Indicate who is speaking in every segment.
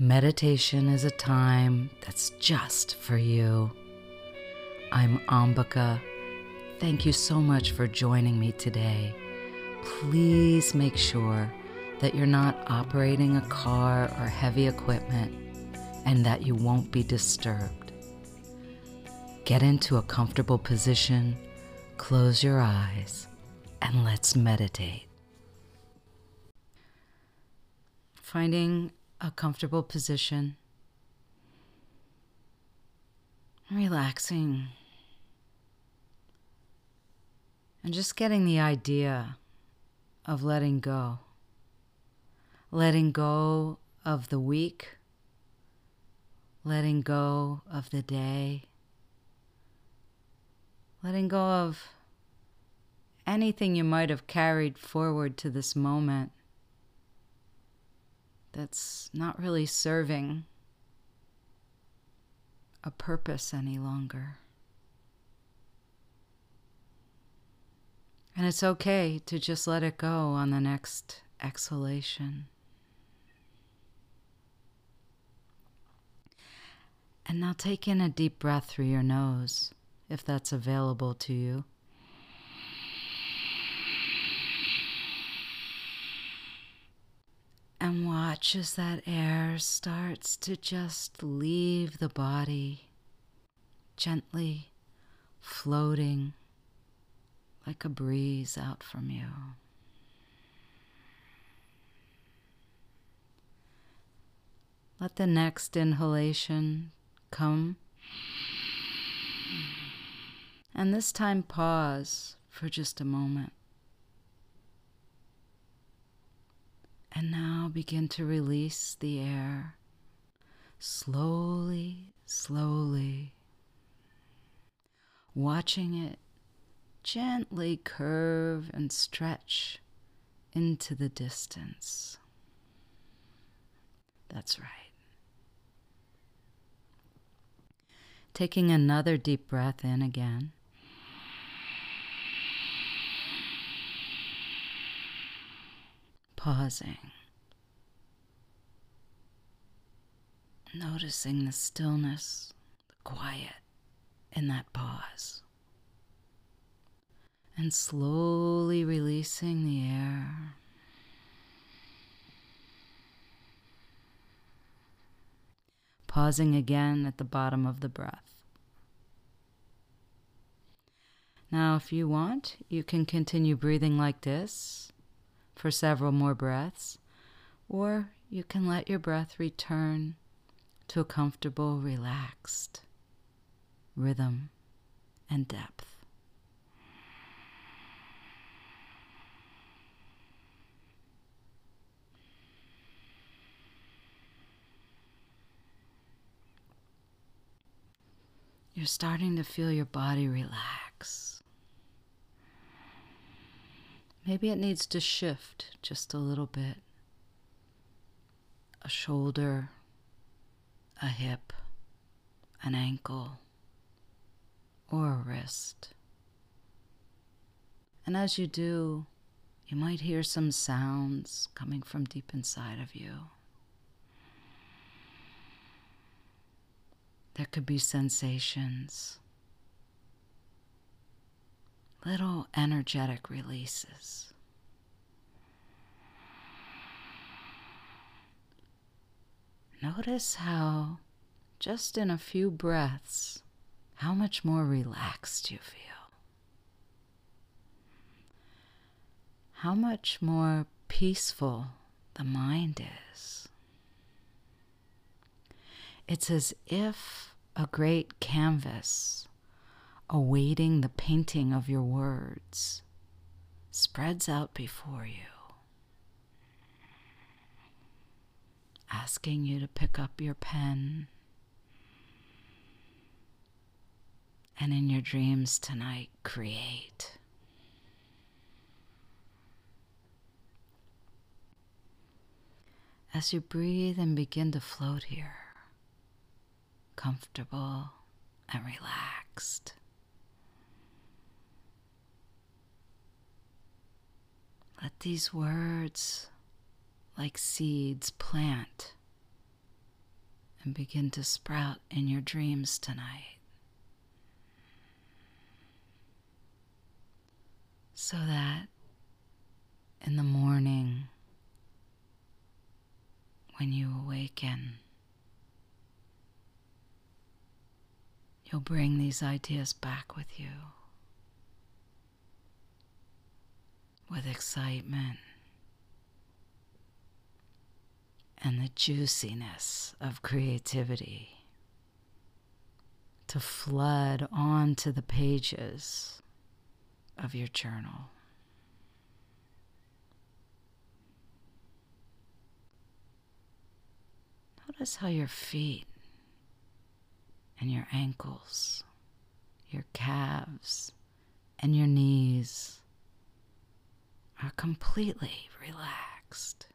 Speaker 1: Meditation is a time that's just for you. I'm Ambika. Thank you so much for joining me today. Please make sure that you're not operating a car or heavy equipment and that you won't be disturbed. Get into a comfortable position, close your eyes, and let's meditate. Finding a comfortable position, relaxing, and just getting the idea of letting go. Letting go of the week, letting go of the day, letting go of anything you might have carried forward to this moment that's not really serving a purpose any longer. And it's okay to just let it go on the next exhalation. And now take in a deep breath through your nose, if that's available to you. As that air starts to just leave the body, gently floating like a breeze out from you. Let the next inhalation come. And this time, pause for just a moment. And begin to release the air slowly, slowly, watching it gently curve and stretch into the distance. That's right. Taking another deep breath in again. Pausing. Noticing the stillness, the quiet in that pause. And slowly releasing the air. pausing again at the bottom of the breath. Now, if you want, you can continue breathing like this for several more breaths, or you can let your breath return to a comfortable, relaxed rhythm and depth. You're starting to feel your body relax. Maybe it needs to shift just a little bit. A shoulder, a hip, an ankle, or a wrist. And as you do, you might hear some sounds coming from deep inside of you. There could be sensations, little energetic releases. Notice how, just in a few breaths, how much more relaxed you feel. How much more peaceful the mind is. It's as if a great canvas awaiting the painting of your words spreads out before you, asking you to pick up your pen. And in your dreams tonight, create. As you breathe and begin to float here, comfortable and relaxed. Let these words, like seeds, plant and begin to sprout in your dreams tonight. So that in the morning, when you awaken, you'll bring these ideas back with you with excitement and the juiciness of creativity to flood onto the pages of your journal. Notice how your feet and your ankles, your calves, and your knees are completely relaxed.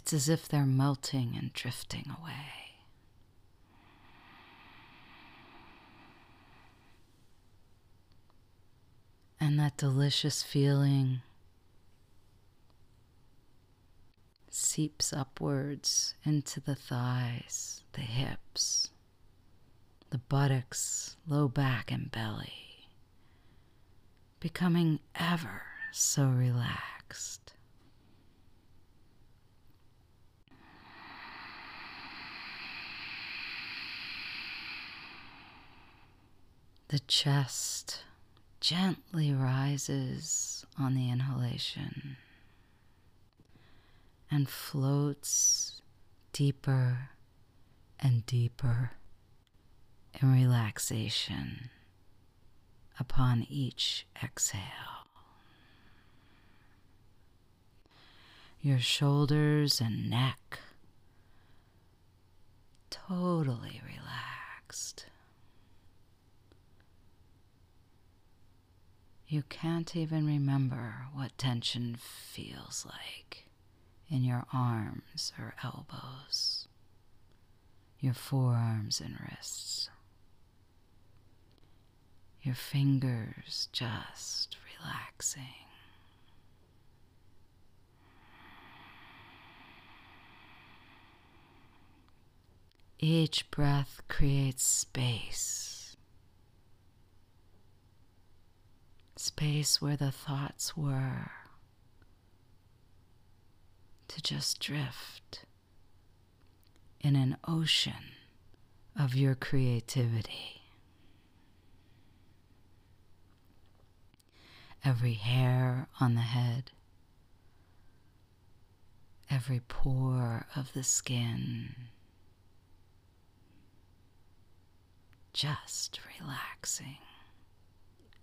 Speaker 1: It's as if they're melting and drifting away. And that delicious feeling seeps upwards into the thighs, the hips, the buttocks, low back, and belly, becoming ever so relaxed. The chest gently rises on the inhalation and floats deeper and deeper in relaxation upon each exhale. Your shoulders and neck totally relaxed. You can't even remember what tension feels like in your arms or elbows, your forearms and wrists, your fingers just relaxing. Each breath creates space space where the thoughts were, to just drift in an ocean of your creativity. Every hair on the head, every pore of the skin, just relaxing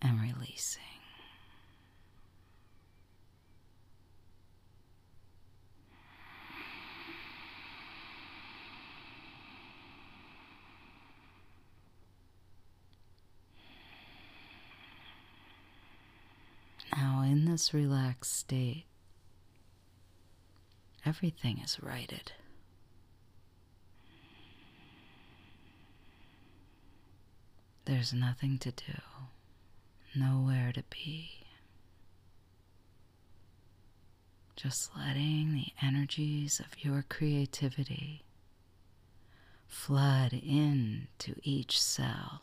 Speaker 1: and releasing. Now, in this relaxed state, everything is righted. There's nothing to do nowhere to be. Just letting the energies of your creativity flood into each cell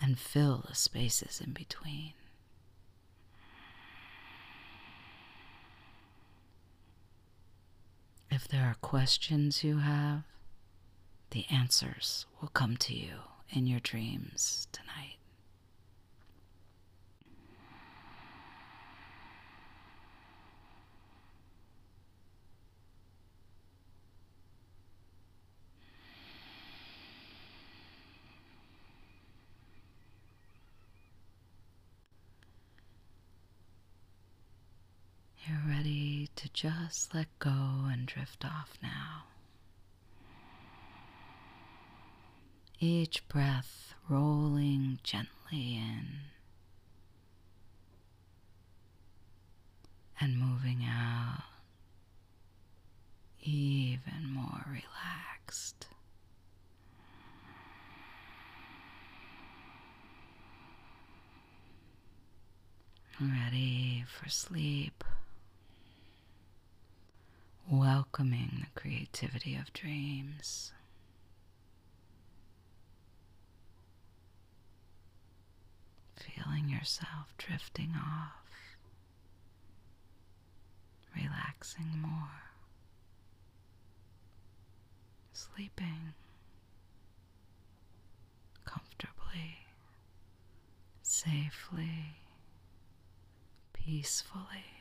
Speaker 1: and fill the spaces in between. If there are questions you have, the answers will come to you in your dreams tonight. You're ready to just let go and drift off now. Each breath rolling gently in and moving out even more relaxed. Ready for sleep welcoming the creativity of dreams. Feeling yourself drifting off, relaxing more, sleeping comfortably, safely, peacefully.